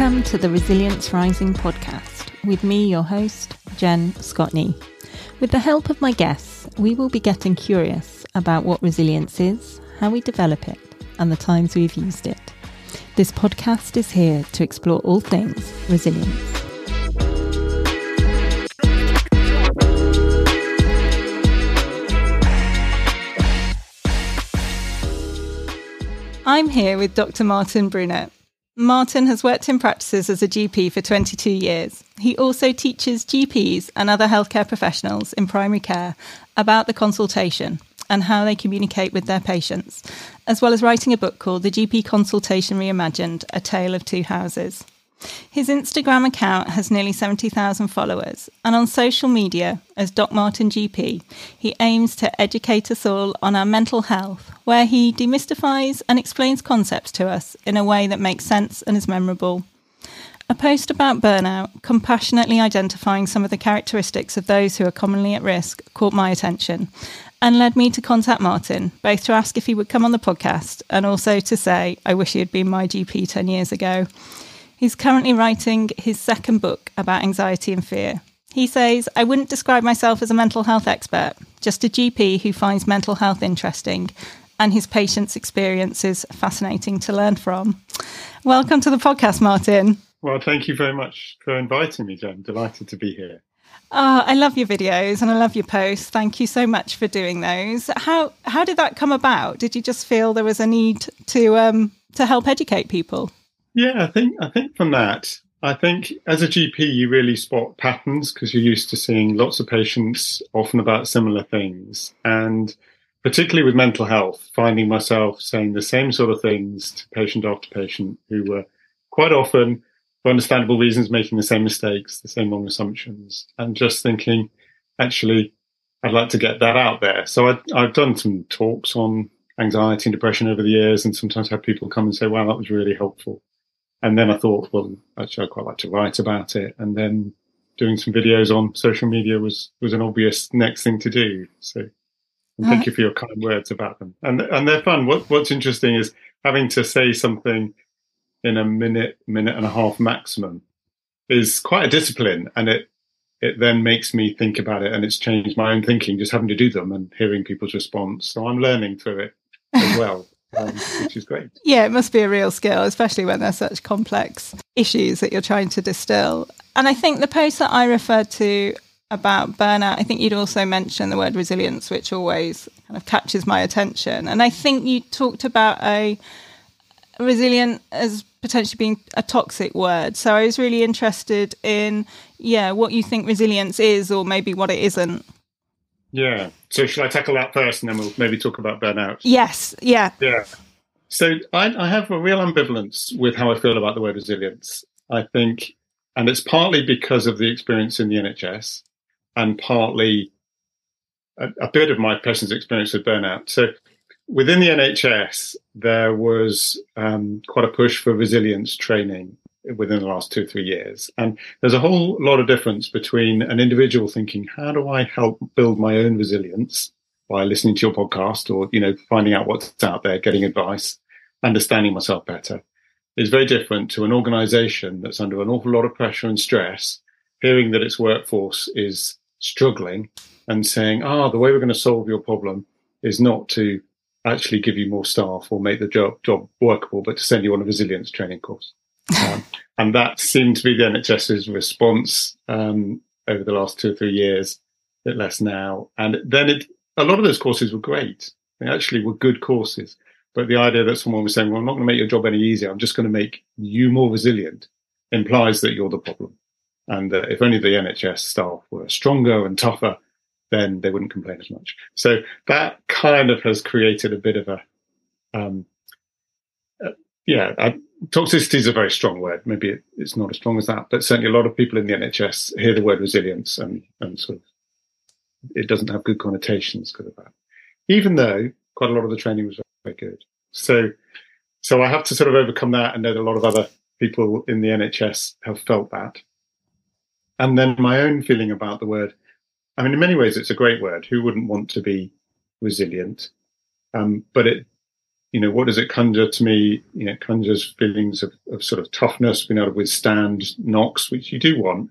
Welcome to the Resilience Rising podcast with me, your host, Jen Scotney. With the help of my guests, we will be getting curious about what resilience is, how we develop it, and the times we've used it. This podcast is here to explore all things resilience. I'm here with Dr. Martin Brunet. Martin has worked in practices as a GP for 22 years. He also teaches GPs and other healthcare professionals in primary care about the consultation and how they communicate with their patients, as well as writing a book called The GP Consultation Reimagined A Tale of Two Houses. His Instagram account has nearly 70,000 followers, and on social media, as Doc Martin GP, he aims to educate us all on our mental health, where he demystifies and explains concepts to us in a way that makes sense and is memorable. A post about burnout, compassionately identifying some of the characteristics of those who are commonly at risk, caught my attention and led me to contact Martin, both to ask if he would come on the podcast and also to say, I wish he had been my GP 10 years ago. He's currently writing his second book about anxiety and fear. He says, I wouldn't describe myself as a mental health expert, just a GP who finds mental health interesting and his patients' experiences fascinating to learn from. Welcome to the podcast, Martin. Well, thank you very much for inviting me, Jen. Delighted to be here. Oh, I love your videos and I love your posts. Thank you so much for doing those. How how did that come about? Did you just feel there was a need to um, to help educate people? Yeah, I think I think from that, I think as a GP you really spot patterns because you're used to seeing lots of patients often about similar things, and particularly with mental health, finding myself saying the same sort of things to patient after patient who were quite often, for understandable reasons, making the same mistakes, the same wrong assumptions, and just thinking, actually, I'd like to get that out there. So I, I've done some talks on anxiety and depression over the years, and sometimes have people come and say, "Wow, that was really helpful." And then I thought, well, actually, I'd quite like to write about it. And then doing some videos on social media was, was an obvious next thing to do. So thank you for your kind words about them. And, and they're fun. What, what's interesting is having to say something in a minute, minute and a half maximum is quite a discipline. And it, it then makes me think about it and it's changed my own thinking, just having to do them and hearing people's response. So I'm learning through it as well um, which is great. Yeah, it must be a real skill, especially when there's such complex issues that you're trying to distill. And I think the post that I referred to about burnout, I think you'd also mentioned the word resilience, which always kind of catches my attention. And I think you talked about a resilient as potentially being a toxic word. So I was really interested in, yeah, what you think resilience is, or maybe what it isn't. Yeah. So shall I tackle that first, and then we'll maybe talk about burnout? Yes. Yeah. Yeah. So I, I have a real ambivalence with how I feel about the word resilience. I think, and it's partly because of the experience in the NHS, and partly a, a bit of my personal experience with burnout. So within the NHS, there was um, quite a push for resilience training within the last two three years. And there's a whole lot of difference between an individual thinking, how do I help build my own resilience by listening to your podcast or, you know, finding out what's out there, getting advice, understanding myself better is very different to an organization that's under an awful lot of pressure and stress, hearing that its workforce is struggling and saying, ah, the way we're going to solve your problem is not to actually give you more staff or make the job, job workable, but to send you on a resilience training course. Um, and that seemed to be the NHS's response um, over the last two or three years, a bit less now. And then it, a lot of those courses were great. They actually were good courses. But the idea that someone was saying, well, I'm not going to make your job any easier. I'm just going to make you more resilient implies that you're the problem. And that if only the NHS staff were stronger and tougher, then they wouldn't complain as much. So that kind of has created a bit of a, um, uh, yeah, toxicity is a very strong word. Maybe it, it's not as strong as that, but certainly a lot of people in the NHS hear the word resilience and, and sort of it doesn't have good connotations because of that. Even though quite a lot of the training was very good. So, so I have to sort of overcome that and know that a lot of other people in the NHS have felt that. And then my own feeling about the word. I mean, in many ways, it's a great word. Who wouldn't want to be resilient? Um, but it you know, what does it conjure to me? You know, it conjures feelings of, of sort of toughness, being able to withstand knocks, which you do want.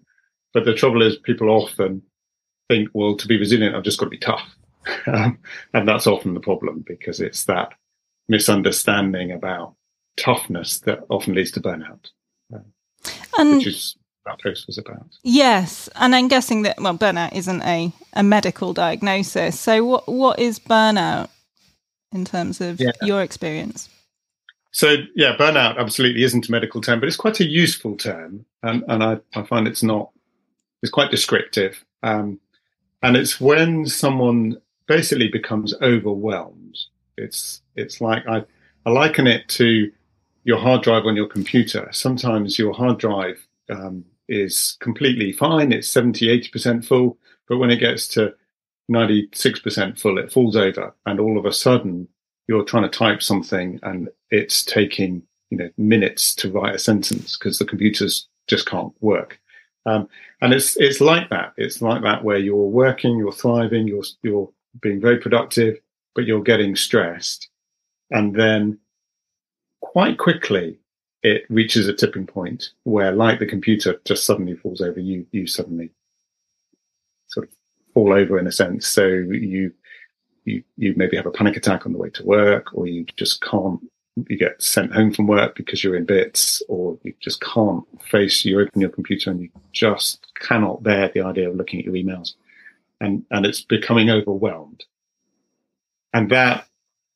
But the trouble is, people often think, well, to be resilient, I've just got to be tough. um, and that's often the problem because it's that misunderstanding about toughness that often leads to burnout, uh, and which is that post was about. Yes, and I'm guessing that well, burnout isn't a, a medical diagnosis. So, what what is burnout in terms of yeah. your experience? So, yeah, burnout absolutely isn't a medical term, but it's quite a useful term, and and I, I find it's not it's quite descriptive, um, and it's when someone basically becomes overwhelmed. It's it's like I I liken it to your hard drive on your computer. Sometimes your hard drive um, is completely fine. It's 70, 80% full. But when it gets to 96% full, it falls over. And all of a sudden, you're trying to type something and it's taking, you know, minutes to write a sentence because the computers just can't work. Um, and it's, it's like that. It's like that where you're working, you're thriving, you're, you're being very productive, but you're getting stressed. And then quite quickly, it reaches a tipping point where, like the computer, just suddenly falls over. You you suddenly fall over in a sense. So you you you maybe have a panic attack on the way to work, or you just can't. You get sent home from work because you're in bits, or you just can't face. You open your computer and you just cannot bear the idea of looking at your emails, and and it's becoming overwhelmed. And that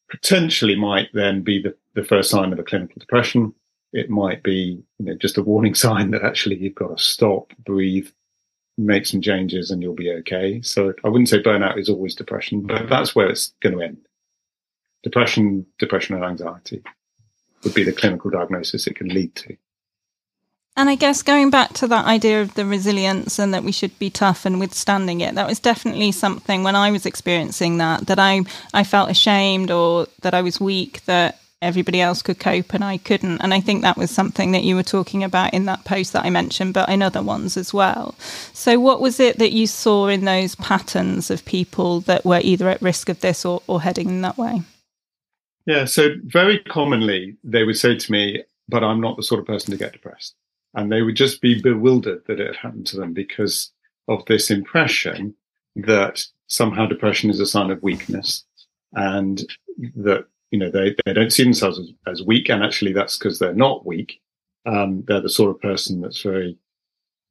potentially might then be the, the first sign of a clinical depression it might be you know, just a warning sign that actually you've got to stop, breathe, make some changes, and you'll be okay. So I wouldn't say burnout is always depression, but that's where it's going to end. Depression, depression, and anxiety would be the clinical diagnosis it can lead to. And I guess going back to that idea of the resilience and that we should be tough and withstanding it, that was definitely something when I was experiencing that, that I, I felt ashamed or that I was weak, that everybody else could cope and I couldn't. And I think that was something that you were talking about in that post that I mentioned, but in other ones as well. So, what was it that you saw in those patterns of people that were either at risk of this or, or heading in that way? Yeah, so very commonly they would say to me, but I'm not the sort of person to get depressed. And they would just be bewildered that it had happened to them because of this impression that somehow depression is a sign of weakness and that you know, they, they don't see themselves as, as weak. And actually that's because they're not weak. Um, they're the sort of person that's very,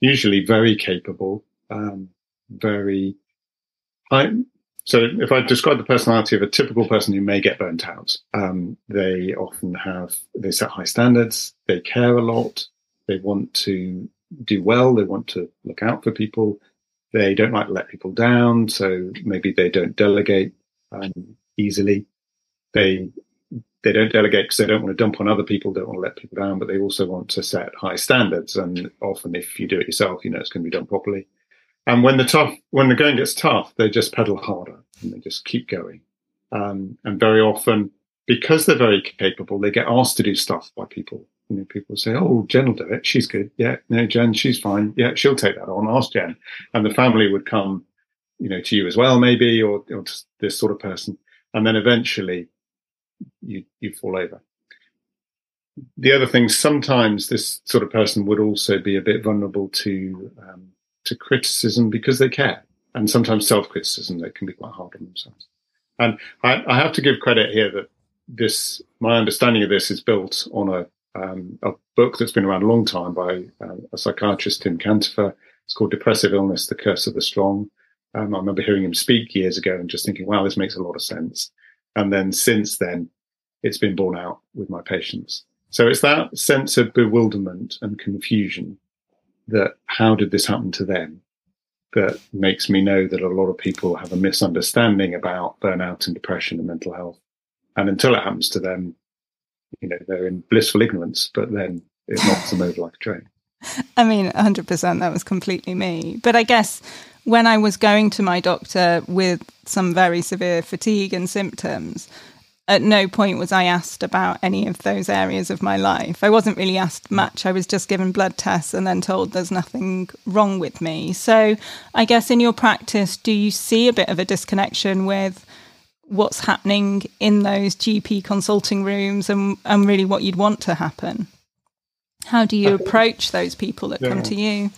usually very capable, um, very, I, so if I describe the personality of a typical person who may get burnt out, um, they often have, they set high standards, they care a lot, they want to do well, they want to look out for people, they don't like to let people down, so maybe they don't delegate um, easily they they don't delegate because they don't want to dump on other people, don't want to let people down, but they also want to set high standards. And often, if you do it yourself, you know it's going to be done properly. And when the tough, when the going gets tough, they just pedal harder and they just keep going. Um, and very often, because they're very capable, they get asked to do stuff by people. You know, people say, "Oh, Jen will do it. She's good. Yeah, no, Jen, she's fine. Yeah, she'll take that on. Ask Jen." And the family would come, you know, to you as well, maybe, or, or this sort of person. And then eventually, you you fall over. The other thing, sometimes this sort of person would also be a bit vulnerable to um, to criticism because they care, and sometimes self criticism that can be quite hard on themselves. And I, I, have to give credit here that this my understanding of this is built on a um, a book that's been around a long time by uh, a psychiatrist, Tim Cantopher. It's called Depressive Illness: The Curse of the Strong. Um, I remember hearing him speak years ago and just thinking, wow, this makes a lot of sense. And then since then, it's been borne out with my patients. So it's that sense of bewilderment and confusion that how did this happen to them that makes me know that a lot of people have a misunderstanding about burnout and depression and mental health. And until it happens to them, you know, they're in blissful ignorance, but then it knocks them over like a train. I mean, 100%, that was completely me. But I guess when I was going to my doctor with some very severe fatigue and symptoms, at no point was I asked about any of those areas of my life. I wasn't really asked much. I was just given blood tests and then told there's nothing wrong with me. So, I guess in your practice, do you see a bit of a disconnection with what's happening in those GP consulting rooms and, and really what you'd want to happen. How do you approach those people that yeah. come to you?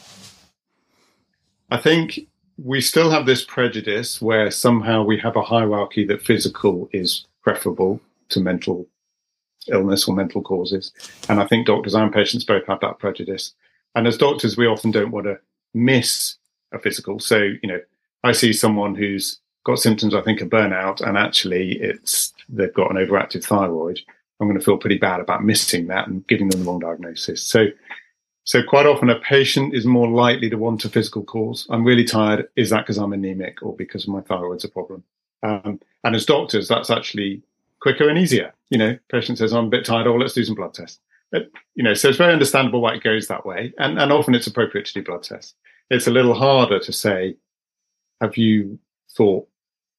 I think we still have this prejudice where somehow we have a hierarchy that physical is preferable to mental illness or mental causes. And I think doctors and patients both have that prejudice. And as doctors, we often don't want to miss a physical. So, you know, I see someone who's got symptoms, I think, of burnout, and actually it's they've got an overactive thyroid. I'm going to feel pretty bad about missing that and giving them the wrong diagnosis. So, so quite often a patient is more likely to want a physical cause. I'm really tired. Is that because I'm anemic or because my thyroid's a problem? Um, and as doctors, that's actually quicker and easier. You know, patient says, I'm a bit tired, oh, let's do some blood tests. But, you know, so it's very understandable why it goes that way. And, and often it's appropriate to do blood tests. It's a little harder to say, have you thought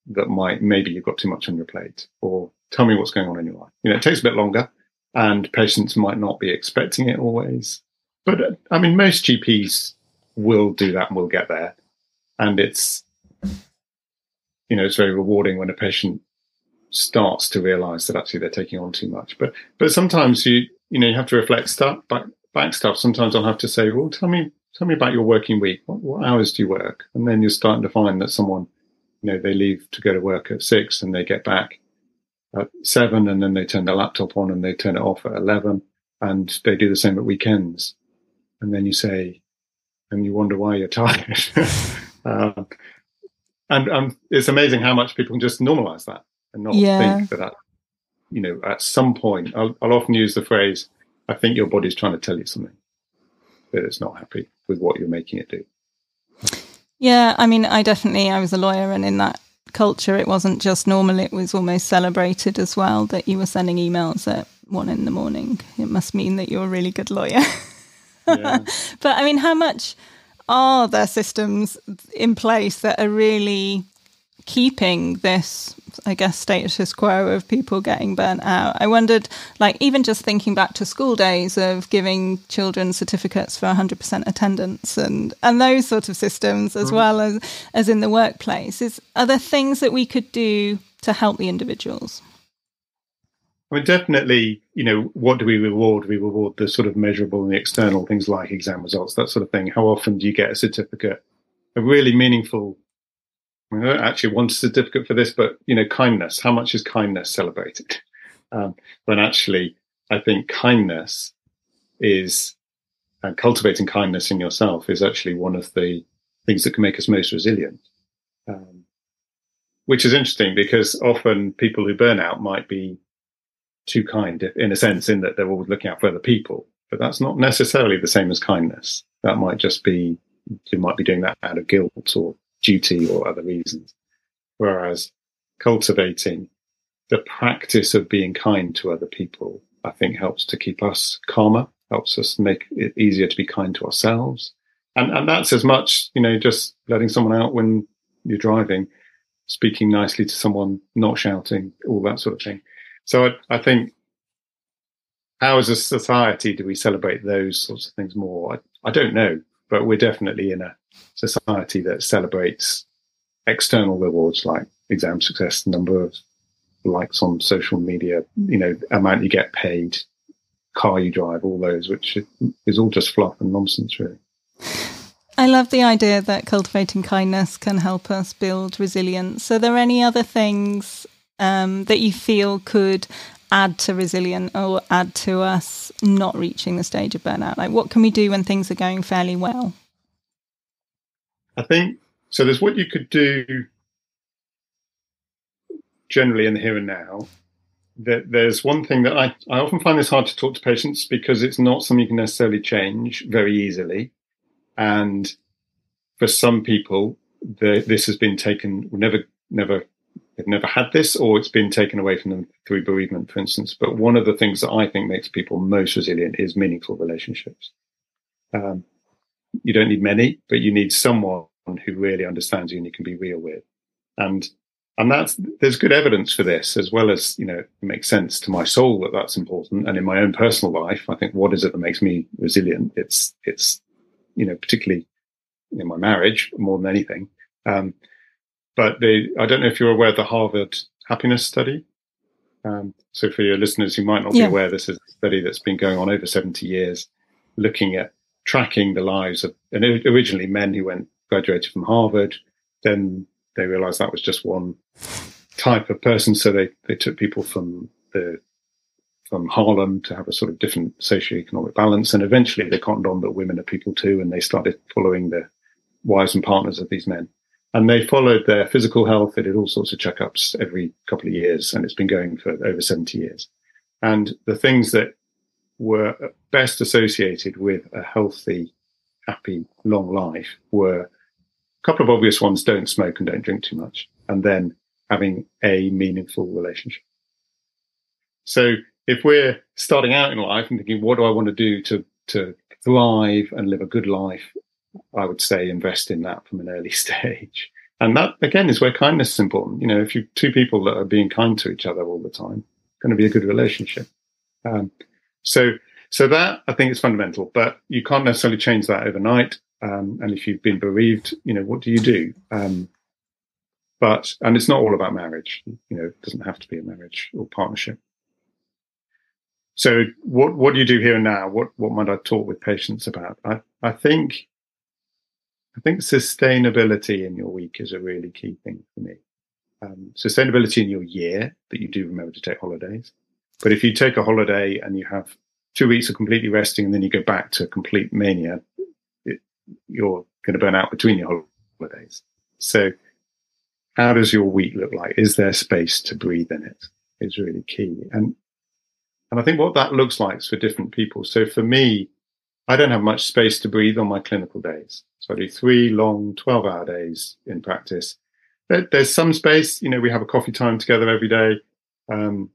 that might, maybe you've got too much on your plate or tell me what's going on in your life? You know, it takes a bit longer and patients might not be expecting it always. But I mean, most GPs will do that and will get there. And it's, you know, it's very rewarding when a patient starts to realize that actually they're taking on too much. But, but sometimes you, you know, you have to reflect stuff, back, back stuff. Sometimes I'll have to say, well, tell me, tell me about your working week. What, what hours do you work? And then you're starting to find that someone, you know, they leave to go to work at six and they get back at seven and then they turn their laptop on and they turn it off at 11 and they do the same at weekends. And then you say, and you wonder why you're tired. uh, and um, it's amazing how much people can just normalize that and not yeah. think that, that, you know, at some point, I'll, I'll often use the phrase, I think your body's trying to tell you something, that it's not happy with what you're making it do. Yeah, I mean, I definitely, I was a lawyer, and in that culture, it wasn't just normal, it was almost celebrated as well that you were sending emails at one in the morning. It must mean that you're a really good lawyer. Yeah. but I mean, how much are there systems in place that are really keeping this I guess, status quo of people getting burnt out. I wondered, like, even just thinking back to school days of giving children certificates for 100% attendance and, and those sort of systems, as mm. well as, as in the workplace, is are there things that we could do to help the individuals? I mean, definitely, you know, what do we reward? We reward the sort of measurable and the external things like exam results, that sort of thing. How often do you get a certificate, a really meaningful I don't actually want a certificate for this, but you know, kindness. How much is kindness celebrated? Um, when actually, I think kindness is and uh, cultivating kindness in yourself is actually one of the things that can make us most resilient. Um, which is interesting because often people who burn out might be too kind in a sense in that they're always looking out for other people, but that's not necessarily the same as kindness. That might just be, you might be doing that out of guilt or duty or other reasons. Whereas cultivating the practice of being kind to other people, I think helps to keep us calmer, helps us make it easier to be kind to ourselves. And, and that's as much, you know, just letting someone out when you're driving, speaking nicely to someone, not shouting, all that sort of thing. So I, I think how as a society do we celebrate those sorts of things more? I, I don't know, but we're definitely in a society that celebrates external rewards like exam success, number of likes on social media, you know, amount you get paid, car you drive, all those, which is all just fluff and nonsense, really. I love the idea that cultivating kindness can help us build resilience. Are there any other things um, that you feel could add to resilience or add to us not reaching the stage of burnout? Like, what can we do when things are going fairly well? I think so. There's what you could do generally in the here and now. That there's one thing that I, I often find this hard to talk to patients because it's not something you can necessarily change very easily. And for some people, the, this has been taken, never, never, they've never had this or it's been taken away from them through bereavement, for instance. But one of the things that I think makes people most resilient is meaningful relationships. Um, you don't need many, but you need someone who really understands you and you can be real with. And and that's there's good evidence for this as well as you know it makes sense to my soul that that's important and in my own personal life i think what is it that makes me resilient it's it's you know particularly in my marriage more than anything um, but the i don't know if you're aware of the harvard happiness study. Um, so, for your listeners who might not be aware, this is a study that's been going on over 70 years, looking at tracking the lives of, and originally men who went graduated from Harvard. Then they realized that was just one type of person. So they, they took people from the from Harlem to have a sort of different socioeconomic balance. And eventually they cottoned on that women are people too, and they started following the wives and partners of these men. And they followed their physical health. They did all sorts of checkups every couple of years, and it's been going for over 70 years. And the things that were best associated with a healthy, happy, long life were a couple of obvious ones don't smoke and don't drink too much, and then having a meaningful relationship. So if we're starting out in life and thinking, what do I want to do to, to thrive and live a good life? I would say invest in that from an early stage. And that again is where kindness is important. You know, if you two people that are being kind to each other all the time, going to be a good relationship. Um, so, so that I think is fundamental, but you can't necessarily change that overnight. Um, and if you've been bereaved, you know, what do you do? Um, but, and it's not all about marriage. You know, it doesn't have to be a marriage or partnership. So what, what do you do here and now? What, what might I talk with patients about? I, I think, I think sustainability in your week is a really key thing for me. Um, sustainability in your year that you do remember to take holidays. But if you take a holiday and you have two weeks of completely resting and then you go back to complete mania, it, you're going to burn out between your holidays. So how does your week look like? Is there space to breathe in it? Is really key. And and I think what that looks like is for different people. So for me, I don't have much space to breathe on my clinical days. I do three long 12 hour days in practice. There, there's some space, you know, we have a coffee time together every day. Um,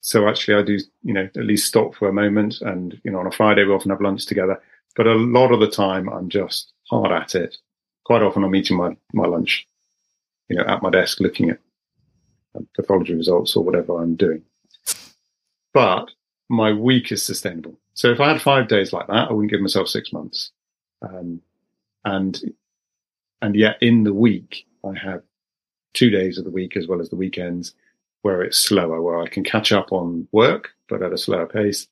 so actually I do, you know, at least stop for a moment and, you know, on a Friday we often have lunch together, but a lot of the time I'm just hard at it. Quite often I'm eating my, my lunch, you know, at my desk looking at pathology results or whatever I'm doing but my week is sustainable. So if I had five days like that, I wouldn't give myself six months. Um, and, and yet in the week, I have two days of the week as well as the weekends where it's slower, where I can catch up on work, but at a slower pace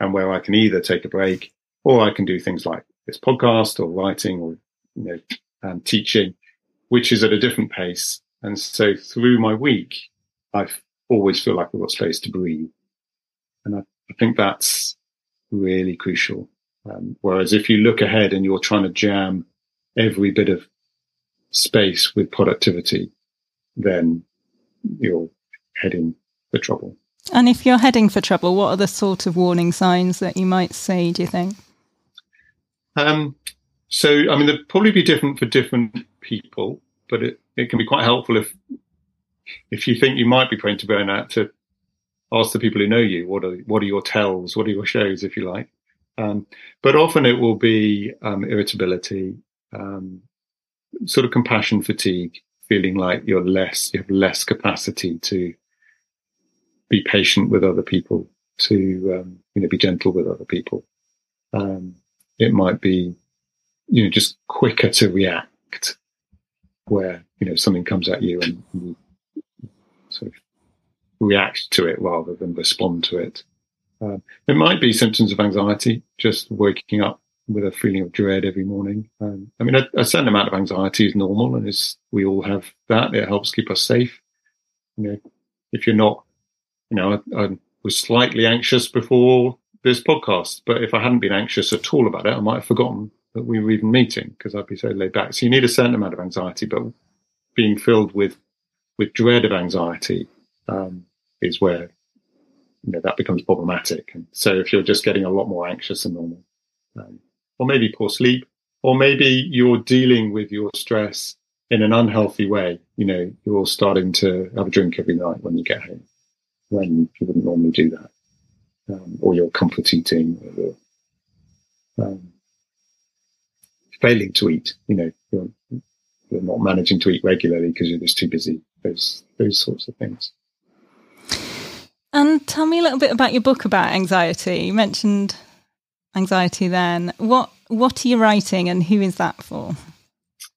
and where I can either take a break or I can do things like this podcast or writing or, you know, and teaching, which is at a different pace. And so through my week, I always feel like I've got space to breathe. And I, I think that's really crucial. Um, whereas if you look ahead and you're trying to jam every bit of space with productivity, then you're heading for trouble. And if you're heading for trouble, what are the sort of warning signs that you might see, do you think? Um, so, I mean, they'd probably be different for different people, but it, it can be quite helpful if, if you think you might be prone to burnout to ask the people who know you, what are, what are your tells? What are your shows, if you like? Um, but often it will be, um, irritability, um, sort of compassion fatigue, feeling like you're less, you have less capacity to be patient with other people, to, um, you know, be gentle with other people. Um, it might be, you know, just quicker to react where, you know, something comes at you and you sort of react to it rather than respond to it. Um, it might be symptoms of anxiety, just waking up with a feeling of dread every morning. Um, I mean, a, a, certain amount of anxiety is normal, and is we all have that. It helps keep us safe. You know, if you're not, you know, I, I was slightly anxious before this podcast, but if I hadn't been anxious at all about it, I might have forgotten that we were even meeting because I'd be so laid back. So you need a certain amount of anxiety, but being filled with with dread of anxiety um, is where you know that becomes problematic. And so if you're just getting a lot more anxious than normal, um, or maybe poor sleep, or maybe you're dealing with your stress in an unhealthy way. You know, you're starting to have a drink every night when you get home, when you wouldn't normally do that, um, or you're comfort eating, or you're um, failing to eat. You know, you're, you're not managing to eat regularly because you're just too busy. Those those sorts of things. And tell me a little bit about your book about anxiety. You mentioned anxiety then. What what are you writing and who is that for?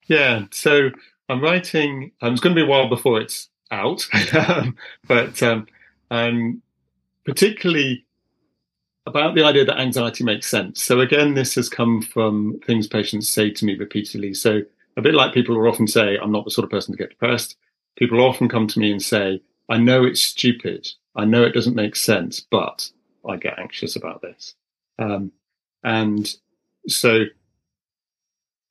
Yeah, so I'm writing. Um, it's going to be a while before it's out, but um, I'm particularly about the idea that anxiety makes sense. So again, this has come from things patients say to me repeatedly. So a bit like people will often say, I'm not the sort of person to get depressed. People often come to me and say, I know it's stupid. I know it doesn't make sense, but I get anxious about this. Um, and so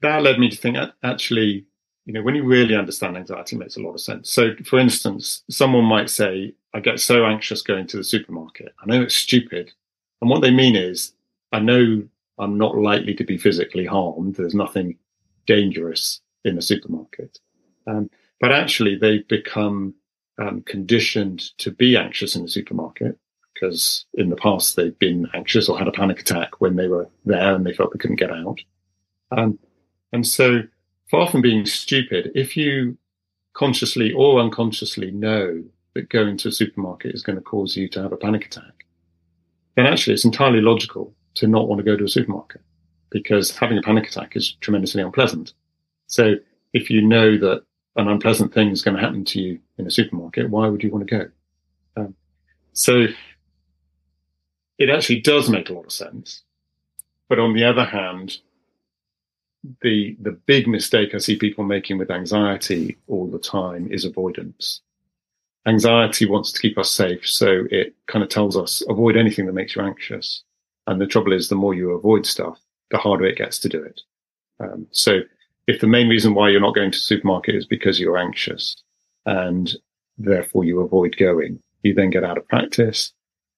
that led me to think actually, you know, when you really understand anxiety, it makes a lot of sense. So, for instance, someone might say, I get so anxious going to the supermarket. I know it's stupid. And what they mean is, I know I'm not likely to be physically harmed. There's nothing dangerous in the supermarket. Um, but actually, they've become um, conditioned to be anxious in the supermarket because in the past they've been anxious or had a panic attack when they were there and they felt they couldn't get out. Um, and so, far from being stupid, if you consciously or unconsciously know that going to a supermarket is going to cause you to have a panic attack, then actually it's entirely logical to not want to go to a supermarket because having a panic attack is tremendously unpleasant. So if you know that an unpleasant thing is going to happen to you in a supermarket, why would you want to go? Um, so it actually does make a lot of sense. But on the other hand, the the big mistake I see people making with anxiety all the time is avoidance. Anxiety wants to keep us safe, so it kind of tells us avoid anything that makes you anxious. And the trouble is, the more you avoid stuff, the harder it gets to do it. Um, so, if the main reason why you're not going to the supermarket is because you're anxious, and therefore you avoid going, you then get out of practice,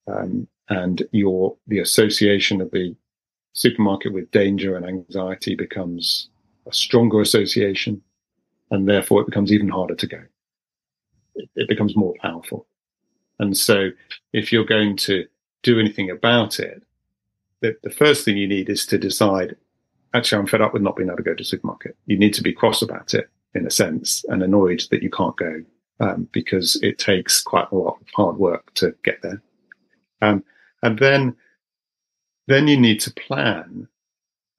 um, and your the association of the supermarket with danger and anxiety becomes a stronger association, and therefore it becomes even harder to go. It, it becomes more powerful. And so if you're going to do anything about it, the, the first thing you need is to decide, actually, I'm fed up with not being able to go to the supermarket. You need to be cross about it in a sense and annoyed that you can't go um, because it takes quite a lot of hard work to get there. Um, and then then you need to plan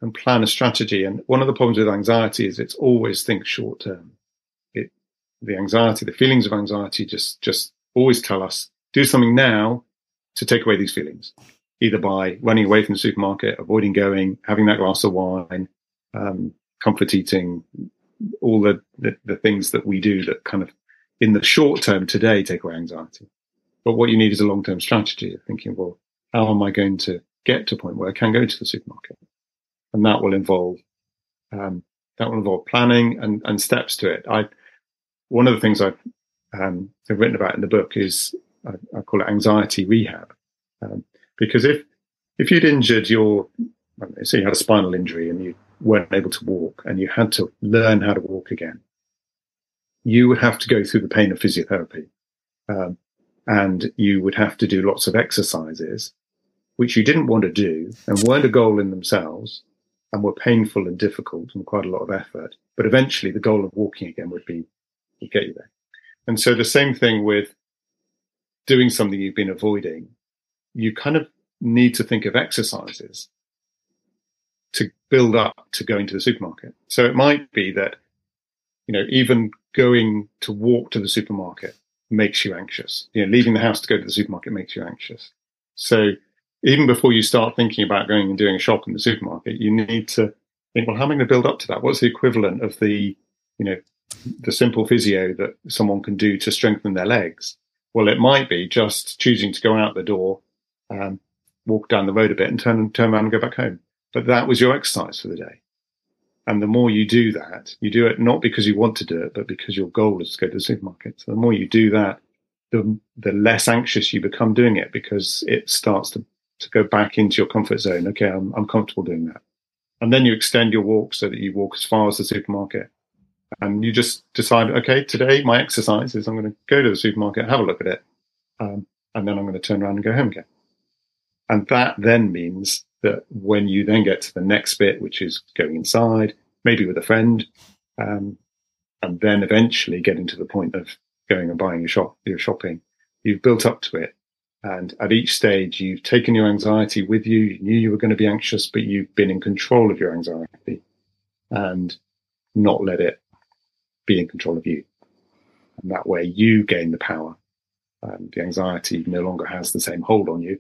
and plan a strategy. And one of the problems with anxiety is it's always think short term. It, the anxiety, the feelings of anxiety just, just always tell us do something now to take away these feelings, either by running away from the supermarket, avoiding going, having that glass of wine, um, comfort eating, all the, the, the things that we do that kind of in the short term today take away anxiety. But what you need is a long term strategy of thinking, well, how am I going to get to a point where I can go to the supermarket. And that will involve, um, that will involve planning and, and steps to it. I, one of the things I've, um, I've written about in the book is I, I call it anxiety rehab. Um, because if, if you'd injured your, say you had a spinal injury and you weren't able to walk and you had to learn how to walk again, you would have to go through the pain of physiotherapy. Um, and you would have to do lots of exercises which you didn't want to do and weren't a goal in themselves and were painful and difficult and quite a lot of effort. But eventually the goal of walking again would be, would get you there. And so the same thing with doing something you've been avoiding, you kind of need to think of exercises to build up to going to the supermarket. So it might be that, you know, even going to walk to the supermarket makes you anxious. You know, leaving the house to go to the supermarket makes you anxious. So even before you start thinking about going and doing a shop in the supermarket, you need to think, well, how am I going to build up to that? What's the equivalent of the, you know, the simple physio that someone can do to strengthen their legs? Well, it might be just choosing to go out the door, um, walk down the road a bit and turn, turn around and go back home. But that was your exercise for the day. And the more you do that, you do it not because you want to do it, but because your goal is to go to the supermarket. So the more you do that, the, the less anxious you become doing it because it starts to to go back into your comfort zone. Okay, I'm, I'm comfortable doing that. And then you extend your walk so that you walk as far as the supermarket. And you just decide, okay, today my exercise is I'm going to go to the supermarket, have a look at it, um, and then I'm going to turn around and go home again. And that then means that when you then get to the next bit, which is going inside, maybe with a friend, um, and then eventually getting to the point of going and buying your shop, your shopping, you've built up to it and at each stage, you've taken your anxiety with you. You knew you were going to be anxious, but you've been in control of your anxiety and not let it be in control of you. And that way you gain the power. The anxiety no longer has the same hold on you.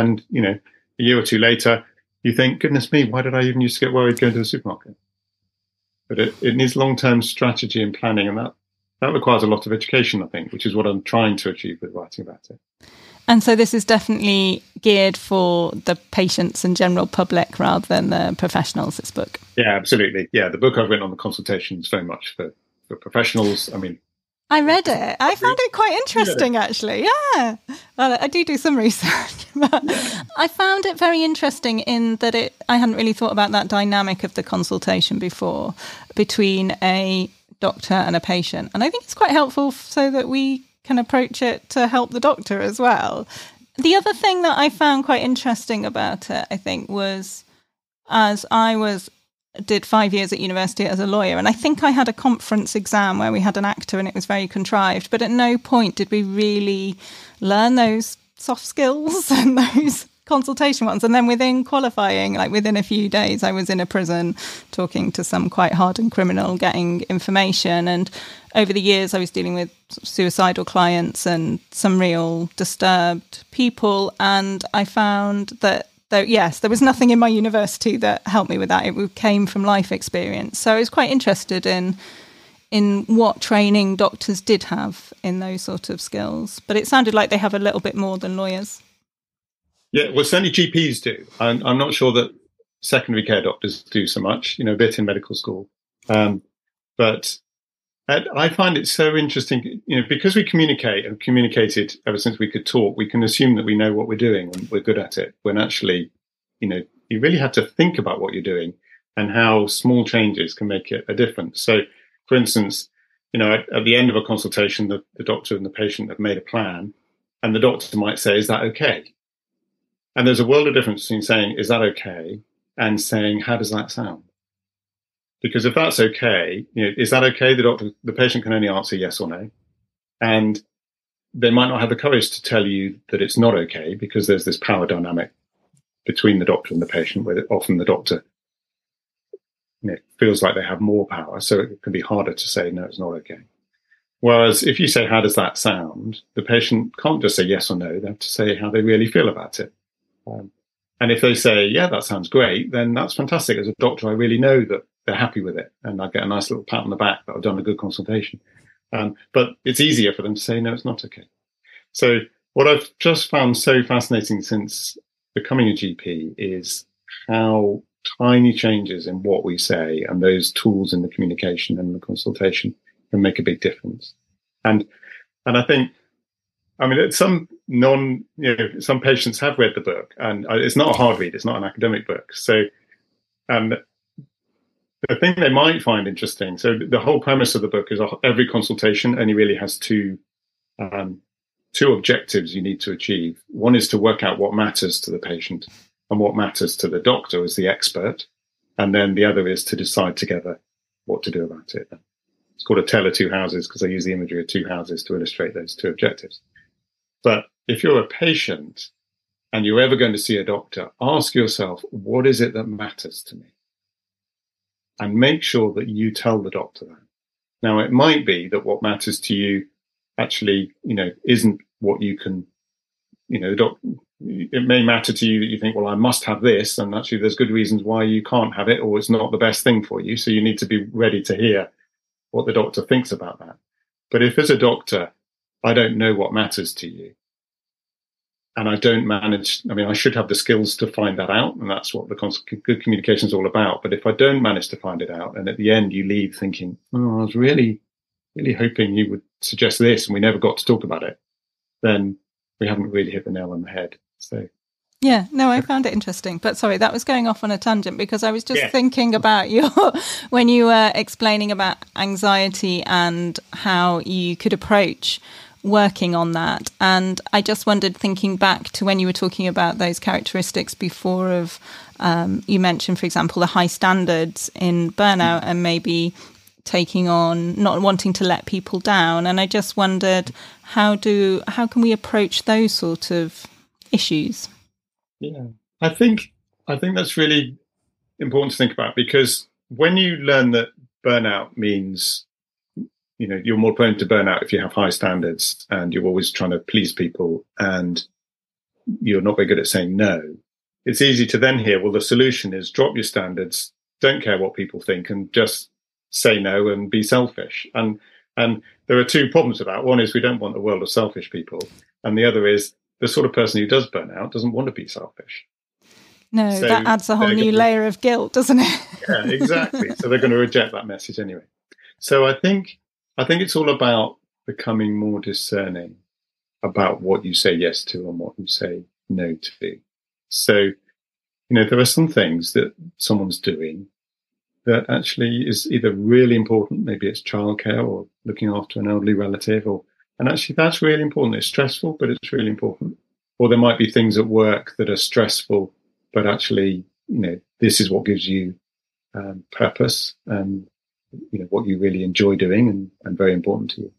And, you know, a year or two later, you think, goodness me, why did I even used to get worried going to the supermarket? But it, it needs long term strategy and planning. And that, that requires a lot of education, I think, which is what I'm trying to achieve with writing about it. And so this is definitely geared for the patients and general public rather than the professionals, this book. Yeah, absolutely. Yeah, the book I've written on the consultation is very much for, for professionals. I mean, I read it. I found it quite interesting, actually. Yeah, well, I do do some research, but I found it very interesting in that it. I hadn't really thought about that dynamic of the consultation before between a doctor and a patient, and I think it's quite helpful so that we can approach it to help the doctor as well. The other thing that I found quite interesting about it, I think, was as I was did five years at university as a lawyer, and I think I had a conference exam where we had an actor and it was very contrived, but at no point did we really learn those soft skills and those consultation ones. And then within qualifying, like within a few days, I was in a prison talking to some quite hardened criminal, getting information. And over the years, I was dealing with suicidal clients and some real disturbed people. And I found that though yes, there was nothing in my university that helped me with that. It came from life experience. So I was quite interested in in what training doctors did have in those sort of skills. But it sounded like they have a little bit more than lawyers. Yeah, well, certainly GPs do. I'm, I'm not sure that secondary care doctors do so much, you know, a bit in medical school. Um, but I find it so interesting, you know, because we communicate and communicated ever since we could talk, we can assume that we know what we're doing and we're good at it. When actually, you know, you really have to think about what you're doing and how small changes can make it a difference. So, for instance, you know, at, at the end of a consultation, the, the doctor and the patient have made a plan, and the doctor might say, "Is that okay?" And there's a world of difference between saying, is that okay? And saying, how does that sound? Because if that's okay, you know, is that okay? The doctor, the patient can only answer yes or no. And they might not have the courage to tell you that it's not okay because there's this power dynamic between the doctor and the patient where often the doctor you know, feels like they have more power. So it can be harder to say, no, it's not okay. Whereas if you say, how does that sound? The patient can't just say yes or no. They have to say how they really feel about it. Um, and if they say, yeah, that sounds great, then that's fantastic. As a doctor, I really know that they're happy with it. And I get a nice little pat on the back that I've done a good consultation. Um, but it's easier for them to say, no, it's not okay. So what I've just found so fascinating since becoming a GP is how tiny changes in what we say and those tools in the communication and the consultation can make a big difference. And, and I think I mean, some non, you know, some patients have read the book, and it's not a hard read. It's not an academic book. So, um, the thing they might find interesting. So, the whole premise of the book is every consultation only really has two, um, two objectives you need to achieve. One is to work out what matters to the patient and what matters to the doctor as the expert, and then the other is to decide together what to do about it. It's called a tale of two houses because I use the imagery of two houses to illustrate those two objectives. But if you're a patient and you're ever going to see a doctor, ask yourself, what is it that matters to me? And make sure that you tell the doctor that. Now, it might be that what matters to you actually, you know, isn't what you can, you know, the doc, it may matter to you that you think, well, I must have this. And actually, there's good reasons why you can't have it or it's not the best thing for you. So you need to be ready to hear what the doctor thinks about that. But if as a doctor, I don't know what matters to you. And I don't manage, I mean, I should have the skills to find that out. And that's what the good communication is all about. But if I don't manage to find it out and at the end you leave thinking, oh, I was really, really hoping you would suggest this and we never got to talk about it, then we haven't really hit the nail on the head. So yeah, no, I found it interesting. But sorry, that was going off on a tangent because I was just yeah. thinking about your when you were explaining about anxiety and how you could approach working on that. And I just wondered, thinking back to when you were talking about those characteristics before of, um, you mentioned, for example, the high standards in burnout and maybe taking on not wanting to let people down. And I just wondered, how do how can we approach those sort of issues? Yeah, I think I think that's really important to think about because when you learn that burnout means you know, you're more prone to burnout if you have high standards and you're always trying to please people and you're not very good at saying no. It's easy to then hear, well, the solution is drop your standards, don't care what people think and just say no and be selfish. And, and there are two problems with that. One is we don't want a world of selfish people. And the other is the sort of person who does burn out doesn't want to be selfish. No, so that adds a whole new gonna, layer of guilt, doesn't it? yeah, exactly. so they're going to reject that message anyway. So I think I think it's all about becoming more discerning about what you say yes to and what you say no to. So, you know, there are some things that someone's doing that actually is either really important, maybe it's childcare or looking after an elderly relative, or and actually that's really important. It's stressful, but it's really important. Or there might be things at work that are stressful, but actually, you know, this is what gives you um, purpose and you know what you really enjoy doing and, and very important to you.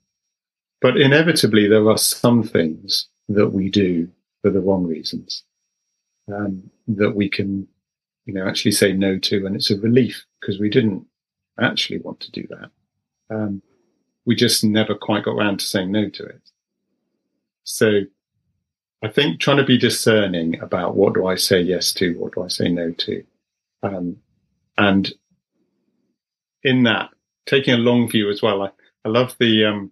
But inevitably, there are some things that we do for the wrong reasons um, that we can, you know, actually say no to, and it's a relief because we didn't actually want to do that. Um, we just never quite got around to saying no to it. So I think trying to be discerning about what do I say yes to, what do I say no to, um, and in that, taking a long view as well. I, I love the um,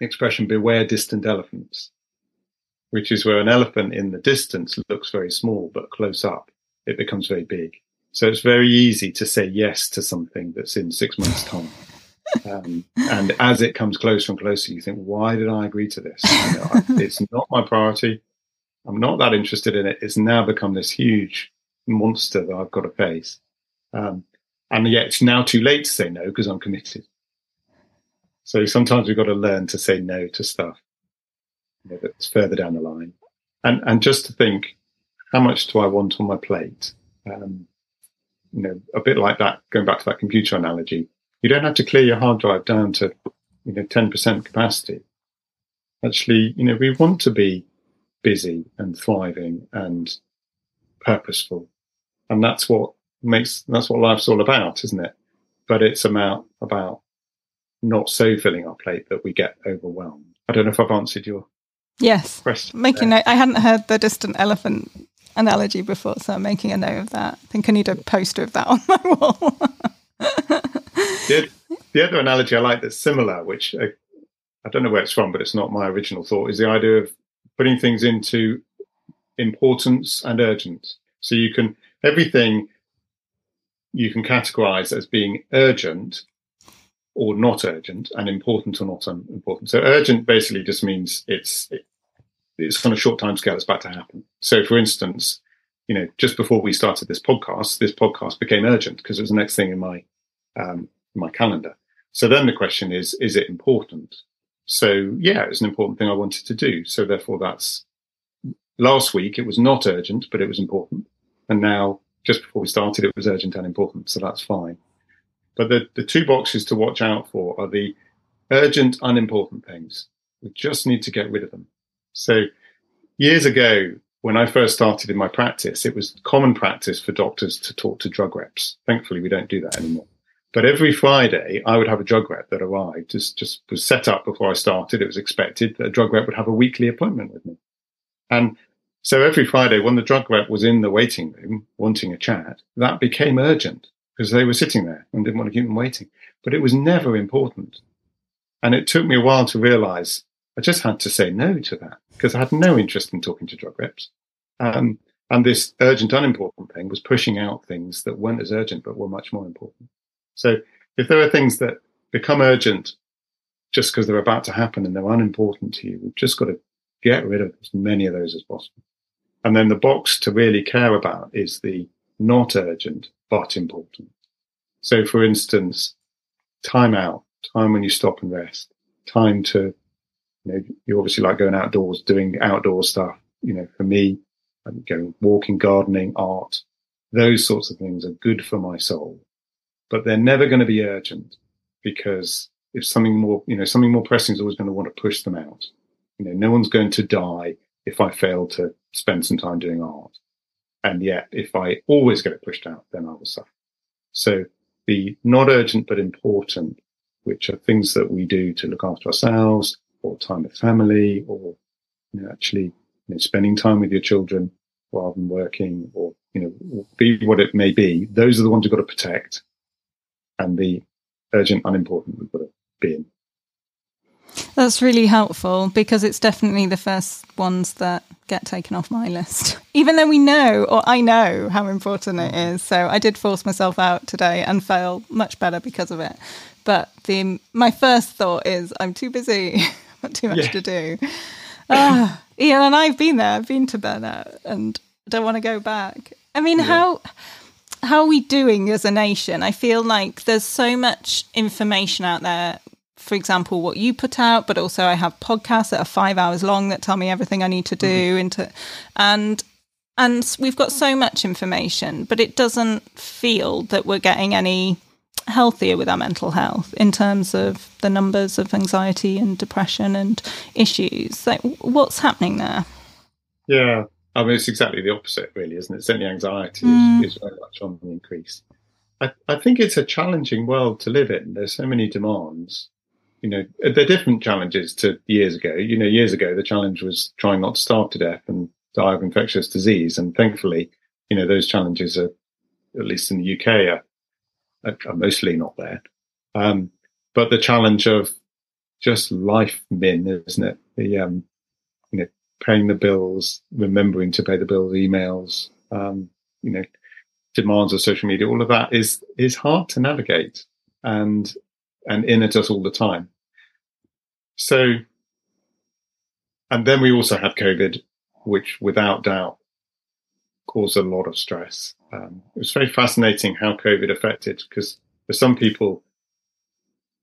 expression "beware distant elephants," which is where an elephant in the distance looks very small, but close up it becomes very big. So it's very easy to say yes to something that's in six months' time. Um, and as it comes closer and closer, you think, why did I agree to this? You know, I, it's not my priority. I'm not that interested in it. It's now become this huge monster that I've got to face. Um, and yet it's now too late to say no because I'm committed. So sometimes we've got to learn to say no to stuff you know, that's further down the line. And, and just to think, how much do I want on my plate? Um, you know, a bit like that, going back to that computer analogy, you don't have to clear your hard drive down to, you know, 10% capacity. Actually, you know, we want to be busy and thriving and purposeful. And that's what makes that's what life's all about, isn't it? But it's about about not so filling our plate that we get overwhelmed. I don't know if I've answered your yes question. Making note. I hadn't heard the distant elephant analogy before, so I'm making a note of that. I think I need a poster of that on my wall. the, the other analogy I like that's similar, which I, I don't know where it's from, but it's not my original thought, is the idea of putting things into importance and urgent. So you can everything you can categorize as being urgent or not urgent and important or not important. So urgent basically just means it's it, it's on a short time scale. It's about to happen. So for instance, you know, just before we started this podcast, this podcast became urgent because it was the next thing in my um, in my calendar. So then the question is, is it important? So yeah, it's an important thing I wanted to do. So therefore, that's last week. It was not urgent, but it was important, and now just before we started, it was urgent and important, so that's fine. But the, the two boxes to watch out for are the urgent, unimportant things. We just need to get rid of them. So years ago, when I first started in my practice, it was common practice for doctors to talk to drug reps. Thankfully, we don't do that anymore. But every Friday, I would have a drug rep that arrived, just, just was set up before I started. It was expected that a drug rep would have a weekly appointment with me. And so every Friday, when the drug rep was in the waiting room wanting a chat, that became urgent because they were sitting there and didn't want to keep them waiting. But it was never important. And it took me a while to realize I just had to say no to that because I had no interest in talking to drug reps. Um, and this urgent, unimportant thing was pushing out things that weren't as urgent, but were much more important. So if there are things that become urgent just because they're about to happen and they're unimportant to you, we've just got to get rid of as many of those as possible. And then the box to really care about is the not urgent, but important. So for instance, time out, time when you stop and rest, time to, you know, you obviously like going outdoors, doing outdoor stuff. You know, for me, I'm going walking, gardening, art, those sorts of things are good for my soul, but they're never going to be urgent because if something more, you know, something more pressing is always going to want to push them out. You know, no one's going to die if I fail to spend some time doing art. And yet, if I always get it pushed out, then I will suffer. So the not urgent but important which are things that we do to look after ourselves or time with family or you know, actually you know, spending time with your children rather than working or, you know, be what it may be. Those are the ones we've got to protect and the urgent, unimportant we've got to be in. That's really helpful because it's definitely the first ones that get taken off my list, even though we know, or I know, how important it is. So I did force myself out today and fail much better because of it. But the my first thought is I'm too busy, got too much yeah. to do. Ah, yeah, and I've been there. I've been to burnout, and don't want to go back. I mean, yeah. how how are we doing as a nation? I feel like there's so much information out there for example, what you put out, but also I have podcasts that are five hours long that tell me everything I need to do mm-hmm. into and and we've got so much information, but it doesn't feel that we're getting any healthier with our mental health in terms of the numbers of anxiety and depression and issues. Like what's happening there? Yeah. I mean, it's exactly the opposite, really, isn't it? Certainly, anxiety mm. is, is, very much on the increase. I, I, think it's a challenging world to live in. There's so many demands, you know, they're different challenges to years ago. You know, years ago, the challenge was trying not to starve to death and die of infectious disease. And thankfully, you know, those challenges are, at least in the UK, are, are mostly not there. Um, but the challenge of just life min, isn't it? The, um, you know, paying the bills, remembering to pay the bills, emails, um, you know, demands of social media, all of that is, is hard to navigate and, and in at us all the time. So, and then we also had COVID, which without doubt caused a lot of stress. Um, it was very fascinating how COVID affected because for some people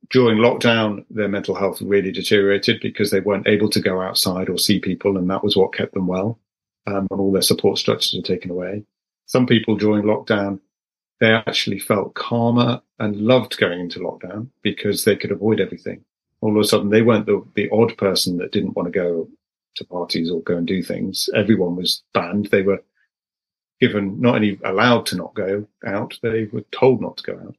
during lockdown, their mental health really deteriorated because they weren't able to go outside or see people, and that was what kept them well. Um, and all their support structures were taken away. Some people during lockdown, they actually felt calmer and loved going into lockdown because they could avoid everything all of a sudden they weren't the, the odd person that didn't want to go to parties or go and do things. Everyone was banned. They were given not only allowed to not go out, they were told not to go out.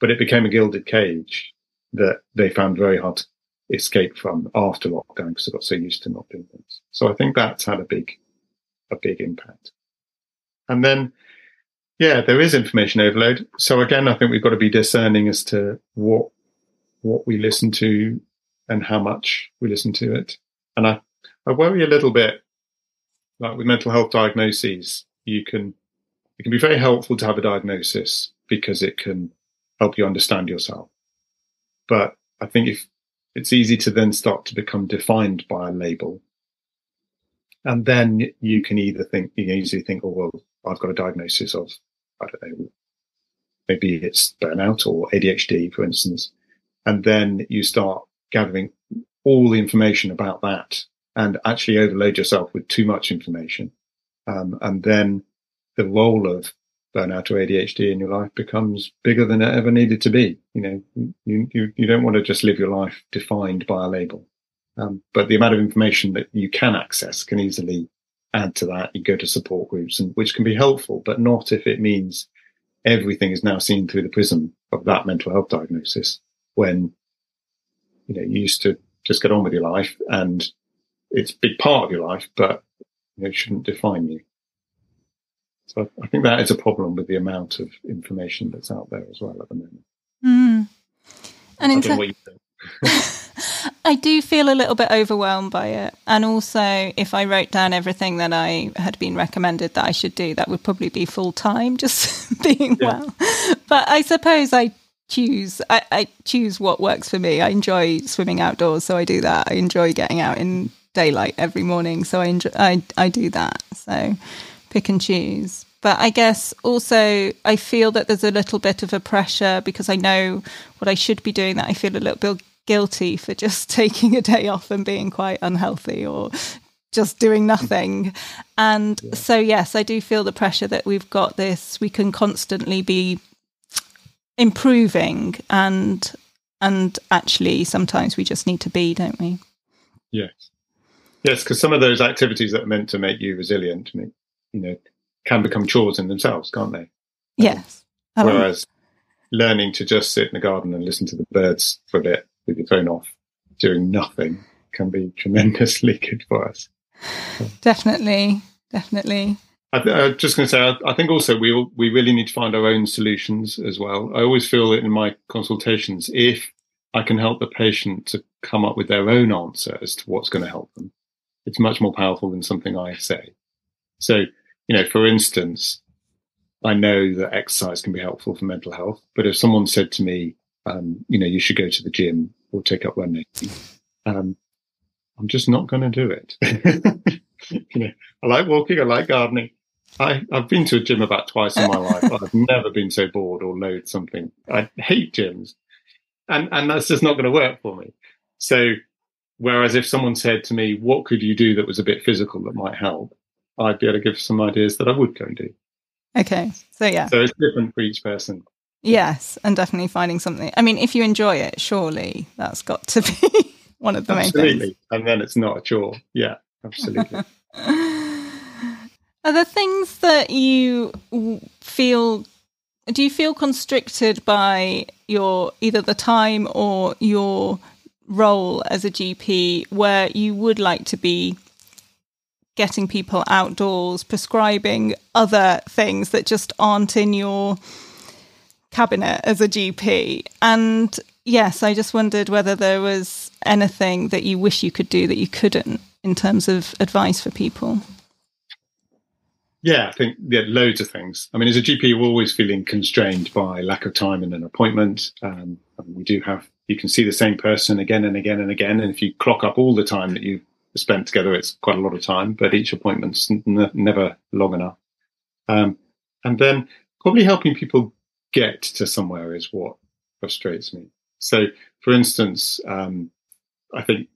But it became a gilded cage that they found very hard to escape from after lockdown because they got so used to not doing things. So I think that's had a big, a big impact. And then, yeah, there is information overload. So again, I think we've got to be discerning as to what what we listen to and how much we listen to it. And I, I worry a little bit, like with mental health diagnoses, you can, it can be very helpful to have a diagnosis because it can help you understand yourself. But I think if it's easy to then start to become defined by a label. And then you can either think, you can easily think, oh, well, I've got a diagnosis of, I don't know, maybe it's burnout or ADHD, for instance and then you start gathering all the information about that and actually overload yourself with too much information. Um, and then the role of burnout or ADHD in your life becomes bigger than it ever needed to be. You know, you, you, you don't want to just live your life defined by a label. Um, but the amount of information that you can access can easily add to that. You go to support groups and which can be helpful, but not if it means everything is now seen through the prism of that mental health diagnosis when you know you used to just get on with your life and it's a big part of your life, but you know, it shouldn't define you. So I think that is a problem with the amount of information that's out there as well at the moment. Mm. And in ter- I do feel a little bit overwhelmed by it. And also, if I wrote down everything that I had been recommended that I should do, that would probably be full time, just being yeah. well. But I suppose I choose I, I, choose what works for me. I enjoy swimming outdoors, so I do that. I enjoy getting out in daylight every morning, so I enjoy I, I do that. So pick and choose. But I guess also I feel that there's a little bit of a pressure because I know what I should be doing that I feel a little bit guilty for just taking a day off and being quite unhealthy or just doing nothing. And yeah. so, yes, I do feel the pressure that we've got this, we can constantly be improving and and actually sometimes we just need to be don't we? Yes. Yes because some of those activities that are meant to make you resilient you know can become chores in themselves can't they? Yes. Um, whereas learning to just sit in the garden and listen to the birds for a bit with your phone off, doing nothing, can be tremendously good for us. Definitely, definitely. I am just going to say, I, I, think also we we really need to find our own solutions as well. I always feel that in my consultations, if I can help the patient to come up with their own answer as to what's going to help them, it's much more powerful than something I say. So, you know, for instance, I know that exercise can be helpful for mental health, but if someone said to me, um, you know, you should go to the gym or take up running, um, I'm just not going to do it. you know, I like walking, I like gardening. I, I've been to a gym about twice in my life. I've never been so bored or loathed something. I hate gyms. And, and that's just not going to work for me. So, whereas if someone said to me, what could you do that was a bit physical that might help? I'd be able to give some ideas that I would go and do. Okay. So, yeah. So it's different for each person. Yes. And definitely finding something. I mean, if you enjoy it, surely that's got to be one of the absolutely. main things. Absolutely, And then it's not a chore. Yeah, absolutely. Are there things that you feel? Do you feel constricted by your either the time or your role as a GP, where you would like to be getting people outdoors, prescribing other things that just aren't in your cabinet as a GP? And yes, I just wondered whether there was anything that you wish you could do that you couldn't in terms of advice for people. Yeah, I think yeah, loads of things. I mean, as a GP, you're always feeling constrained by lack of time in an appointment. Um, we do have you can see the same person again and again and again, and if you clock up all the time that you spent together, it's quite a lot of time. But each appointment's n- never long enough. Um, and then probably helping people get to somewhere is what frustrates me. So, for instance, um, I think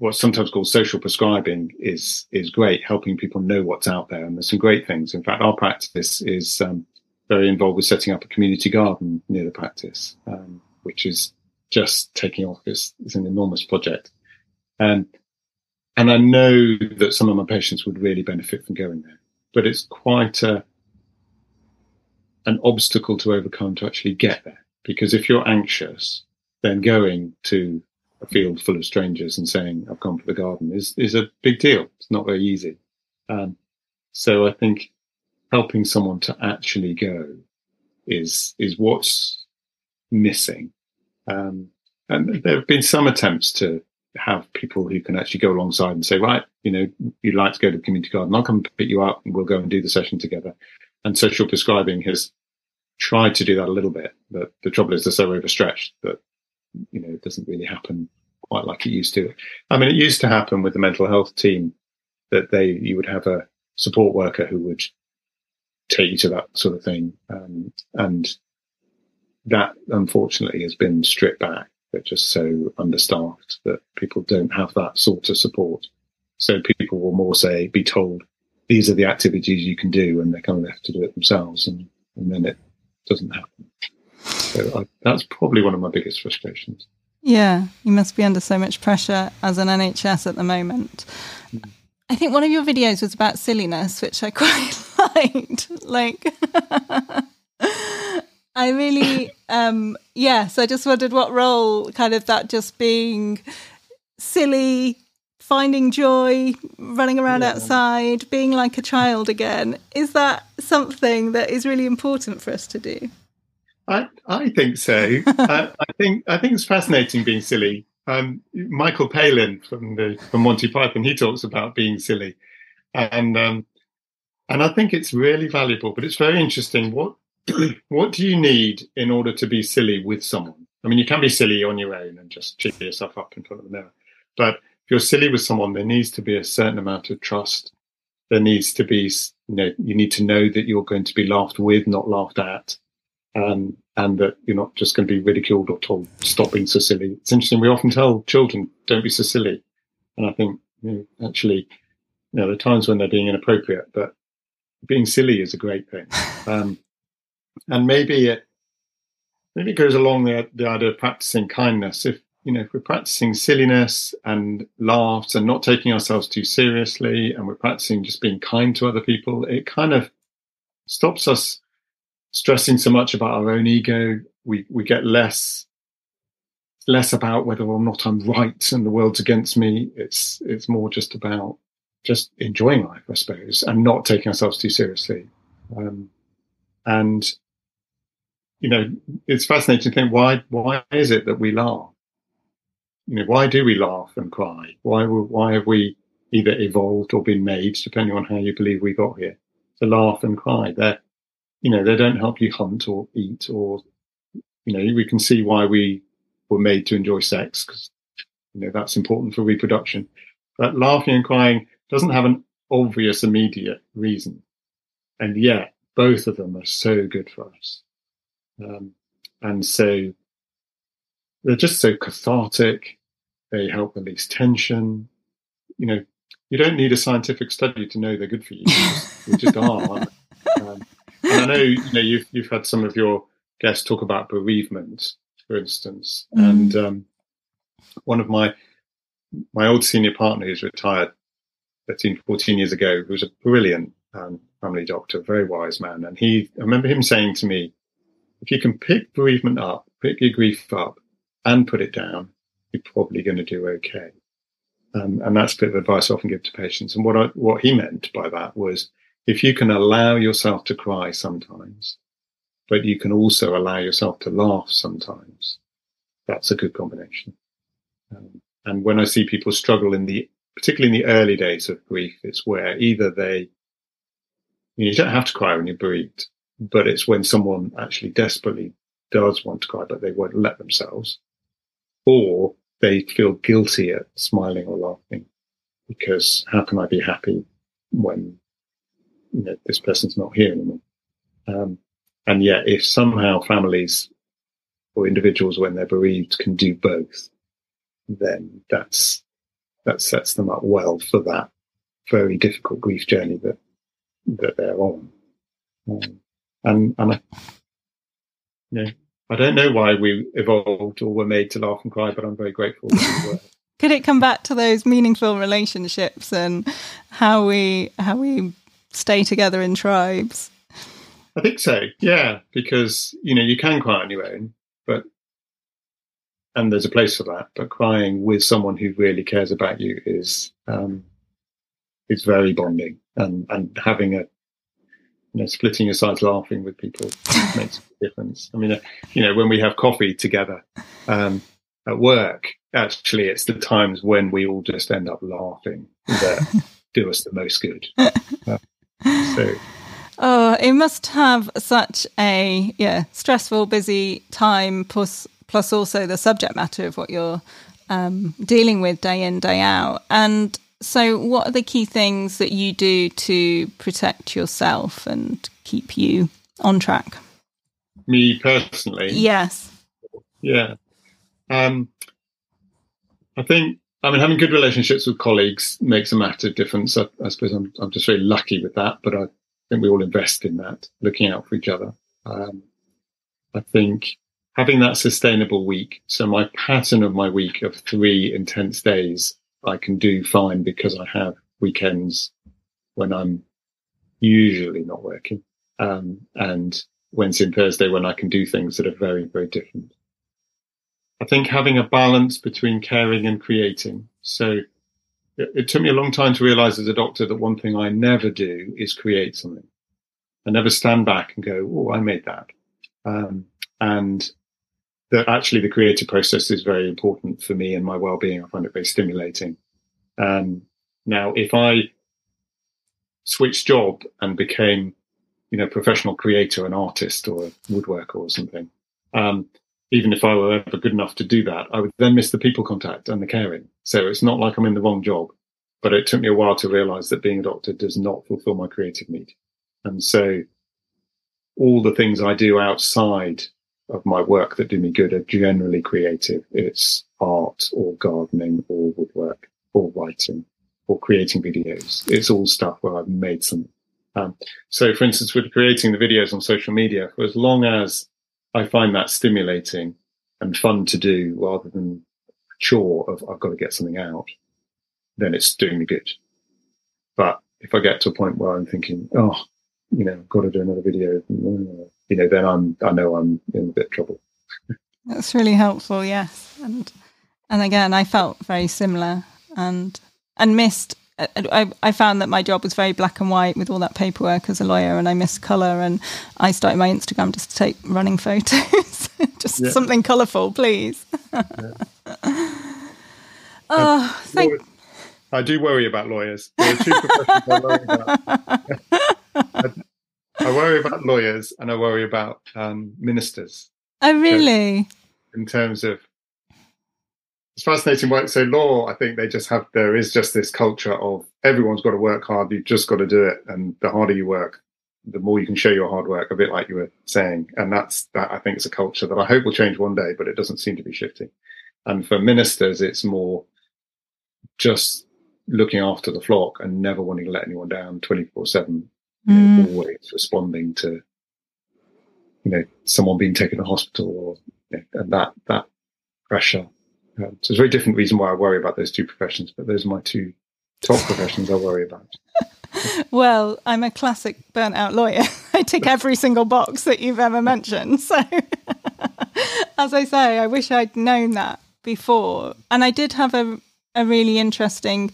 what's sometimes called social prescribing is is great, helping people know what's out there. And there's some great things. In fact, our practice is um, very involved with setting up a community garden near the practice, um, which is just taking off. It's, it's an enormous project. Um, and I know that some of my patients would really benefit from going there, but it's quite a, an obstacle to overcome to actually get there. Because if you're anxious, then going to a field full of strangers and saying I've gone for the garden is is a big deal. It's not very easy. Um, so I think helping someone to actually go is is what's missing. Um, and there have been some attempts to have people who can actually go alongside and say, right, you know, you'd like to go to the community garden. I'll come pick you up and we'll go and do the session together. And social prescribing has tried to do that a little bit, but the trouble is they're so overstretched that you know, it doesn't really happen quite like it used to. I mean, it used to happen with the mental health team that they, you would have a support worker who would take you to that sort of thing. Um, and that unfortunately has been stripped back. They're just so understaffed that people don't have that sort of support. So people will more say, be told, these are the activities you can do, and they're kind of left to do it themselves. And, and then it doesn't happen. So I, that's probably one of my biggest frustrations. Yeah, you must be under so much pressure as an NHS at the moment. Mm. I think one of your videos was about silliness, which I quite liked. Like, I really, um, yes, I just wondered what role kind of that just being silly, finding joy, running around yeah. outside, being like a child again. Is that something that is really important for us to do? I, I think so. I, I, think I think it's fascinating being silly. Um, Michael Palin from the from Monty Python, he talks about being silly, and um, and I think it's really valuable. But it's very interesting. What what do you need in order to be silly with someone? I mean, you can be silly on your own and just cheer yourself up in front of the mirror, but if you're silly with someone, there needs to be a certain amount of trust. There needs to be, you know, you need to know that you're going to be laughed with, not laughed at um, and that you're not just going to be ridiculed or told stop being so silly. It's interesting. We often tell children don't be so silly, and I think you know, actually, you know, there are times when they're being inappropriate, but being silly is a great thing. Um, and maybe it maybe it goes along the the idea of practicing kindness. If you know, if we're practicing silliness and laughs and not taking ourselves too seriously, and we're practicing just being kind to other people, it kind of stops us stressing so much about our own ego, we, we get less less about whether or not I'm right and the world's against me. It's it's more just about just enjoying life, I suppose, and not taking ourselves too seriously. Um, and you know, it's fascinating to think why why is it that we laugh? You know, why do we laugh and cry? Why why have we either evolved or been made, depending on how you believe we got here, to laugh and cry? They're you know, they don't help you hunt or eat or you know, we can see why we were made to enjoy sex because you know that's important for reproduction. But laughing and crying doesn't have an obvious immediate reason, and yet both of them are so good for us, um, and so they're just so cathartic. They help release tension. You know, you don't need a scientific study to know they're good for you. They just, are. Um, and I know you know you've you've had some of your guests talk about bereavement for instance. Mm. And um, one of my my old senior partner who's retired 13, 14 years ago, who was a brilliant um, family doctor, very wise man. And he, I remember him saying to me, if you can pick bereavement up, pick your grief up and put it down, you're probably going to do okay. Um, and that's a bit of advice I often give to patients. And what I, what he meant by that was if you can allow yourself to cry sometimes, but you can also allow yourself to laugh sometimes. That's a good combination. Um, and when I see people struggle in the, particularly in the early days of grief, it's where either they, you, know, you don't have to cry when you're bereaved, but it's when someone actually desperately does want to cry, but they won't let themselves, or they feel guilty at smiling or laughing because how can I be happy when you know, this person's not here anymore? Um, and yet, if somehow families or individuals, when they're bereaved, can do both, then that's that sets them up well for that very difficult grief journey that that they're on. Um, and and I, you know, I don't know why we evolved or were made to laugh and cry, but I'm very grateful. Could it come back to those meaningful relationships and how we how we stay together in tribes? I think so. Yeah, because you know you can cry on your own, but and there's a place for that. But crying with someone who really cares about you is um, is very bonding, and and having a you know splitting your sides laughing with people makes a difference. I mean, uh, you know, when we have coffee together um, at work, actually, it's the times when we all just end up laughing that do us the most good. Uh, so Oh, it must have such a yeah stressful, busy time. Plus, plus also the subject matter of what you're um, dealing with day in, day out. And so, what are the key things that you do to protect yourself and keep you on track? Me personally, yes, yeah. Um, I think I mean having good relationships with colleagues makes a massive difference. I, I suppose I'm, I'm just very lucky with that, but I think we all invest in that, looking out for each other. Um, I think having that sustainable week. So my pattern of my week of three intense days, I can do fine because I have weekends when I'm usually not working. Um, and Wednesday and Thursday when I can do things that are very, very different. I think having a balance between caring and creating. So it, it took me a long time to realize as a doctor that one thing I never do is create something. I never stand back and go, "Oh, I made that," um, and that actually the creative process is very important for me and my well-being. I find it very stimulating. Um, now, if I switched job and became, you know, professional creator, an artist, or a woodworker, or something, um, even if I were ever good enough to do that, I would then miss the people contact and the caring. So it's not like I'm in the wrong job, but it took me a while to realize that being a doctor does not fulfill my creative need. And so all the things I do outside of my work that do me good are generally creative. It's art or gardening or woodwork or writing or creating videos. It's all stuff where I've made some. Um, so for instance, with creating the videos on social media, for as long as I find that stimulating and fun to do rather than a chore of I've got to get something out, then it's doing me good. But if I get to a point where I'm thinking, oh, you know, I've got to do another video, you know, then I'm I know I'm in a bit of trouble. That's really helpful. Yes, and and again, I felt very similar and and missed. I, I found that my job was very black and white with all that paperwork as a lawyer, and I missed colour. And I started my Instagram just to take running photos, just yeah. something colourful, please. Yeah. oh, thank. I do worry about lawyers. There are two professions I worry about. I worry about lawyers and I worry about um, ministers. Oh, really? in terms of it's fascinating work. So law, I think they just have there is just this culture of everyone's got to work hard. You've just got to do it, and the harder you work, the more you can show your hard work. A bit like you were saying, and that's that. I think it's a culture that I hope will change one day, but it doesn't seem to be shifting. And for ministers, it's more just looking after the flock and never wanting to let anyone down, twenty four seven, mm. always responding to you know someone being taken to hospital or you know, and that that pressure um, so it's a very different reason why I worry about those two professions, but those are my two top professions I worry about. well, I'm a classic burnt out lawyer. I tick every single box that you've ever mentioned. So, as I say, I wish I'd known that before. And I did have a, a really interesting.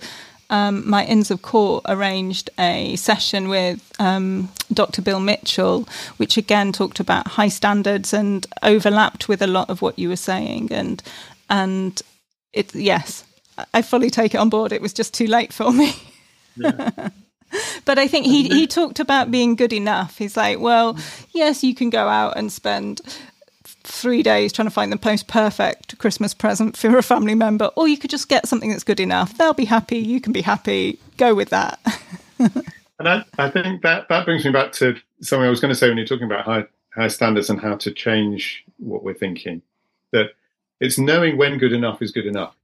Um, my Inns of Court arranged a session with um, Dr. Bill Mitchell, which again talked about high standards and overlapped with a lot of what you were saying. And and it yes, I fully take it on board. It was just too late for me. Yeah. but I think he he talked about being good enough. He's like, well, mm. yes, you can go out and spend three days trying to find the most perfect Christmas present for a family member, or you could just get something that's good enough. They'll be happy. You can be happy. Go with that. and I, I think that that brings me back to something I was going to say when you're talking about high high standards and how to change what we're thinking. That it's knowing when good enough is good enough,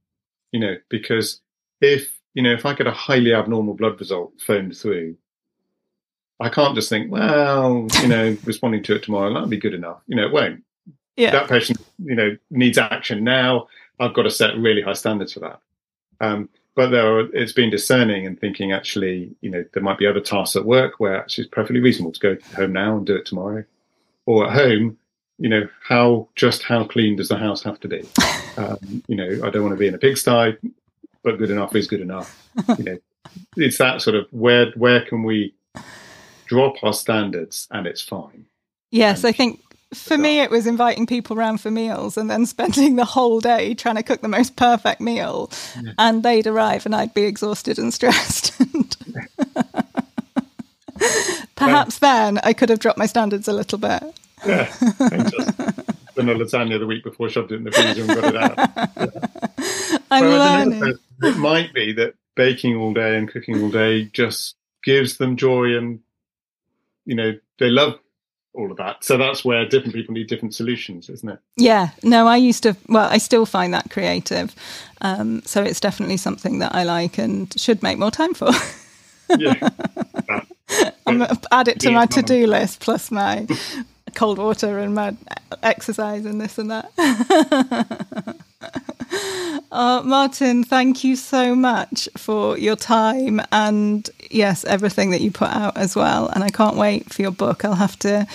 you know, because if, you know, if I get a highly abnormal blood result phoned through, I can't just think, well, you know, responding to it tomorrow, that'll be good enough. You know, it won't. Yeah. That patient, you know, needs action now. I've got to set really high standards for that. Um, but there are, it's been discerning and thinking actually, you know, there might be other tasks at work where actually it's perfectly reasonable to go home now and do it tomorrow. Or at home, you know, how just how clean does the house have to be? Um, you know, I don't want to be in a pigsty, but good enough is good enough. You know, it's that sort of where where can we drop our standards and it's fine. Yes, and I think for me it was inviting people around for meals and then spending the whole day trying to cook the most perfect meal, yeah. and they'd arrive and I'd be exhausted and stressed. Perhaps then I could have dropped my standards a little bit. Yeah, just a lasagna the week before, shoved it in the freezer and got it out. Yeah. I'm learning. It might be that baking all day and cooking all day just gives them joy, and you know they love all of that. So that's where different people need different solutions, isn't it? Yeah. No, I used to. Well, I still find that creative. Um, so it's definitely something that I like and should make more time for. yeah. I'm add it to my to-do list plus my cold water and mad exercise and this and that. uh, Martin, thank you so much for your time and yes, everything that you put out as well. And I can't wait for your book. I'll have to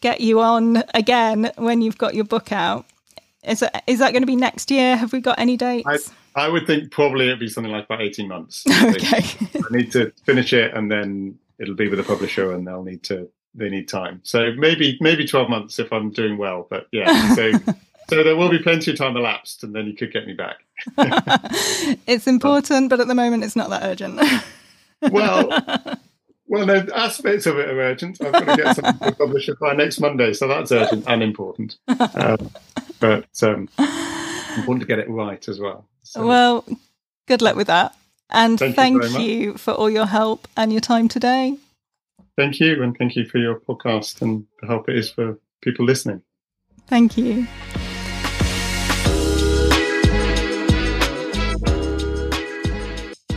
get you on again when you've got your book out. Is that, is that going to be next year? Have we got any dates? I, I would think probably it'd be something like about 18 months. okay. I need to finish it and then it'll be with a publisher and they'll need to they need time. So maybe maybe twelve months if I'm doing well. But yeah, so so there will be plenty of time elapsed, and then you could get me back. it's important, but at the moment, it's not that urgent. well, well, no aspects of it are urgent. I've got to get something to publish by next Monday, so that's urgent and important. Um, but um, important to get it right as well. So. Well, good luck with that. And thank, thank you, you for all your help and your time today. Thank you, and thank you for your podcast and the help it is for people listening. Thank you.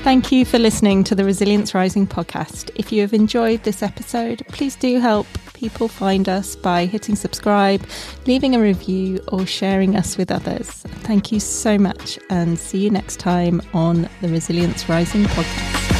Thank you for listening to the Resilience Rising podcast. If you have enjoyed this episode, please do help people find us by hitting subscribe, leaving a review, or sharing us with others. Thank you so much, and see you next time on the Resilience Rising podcast.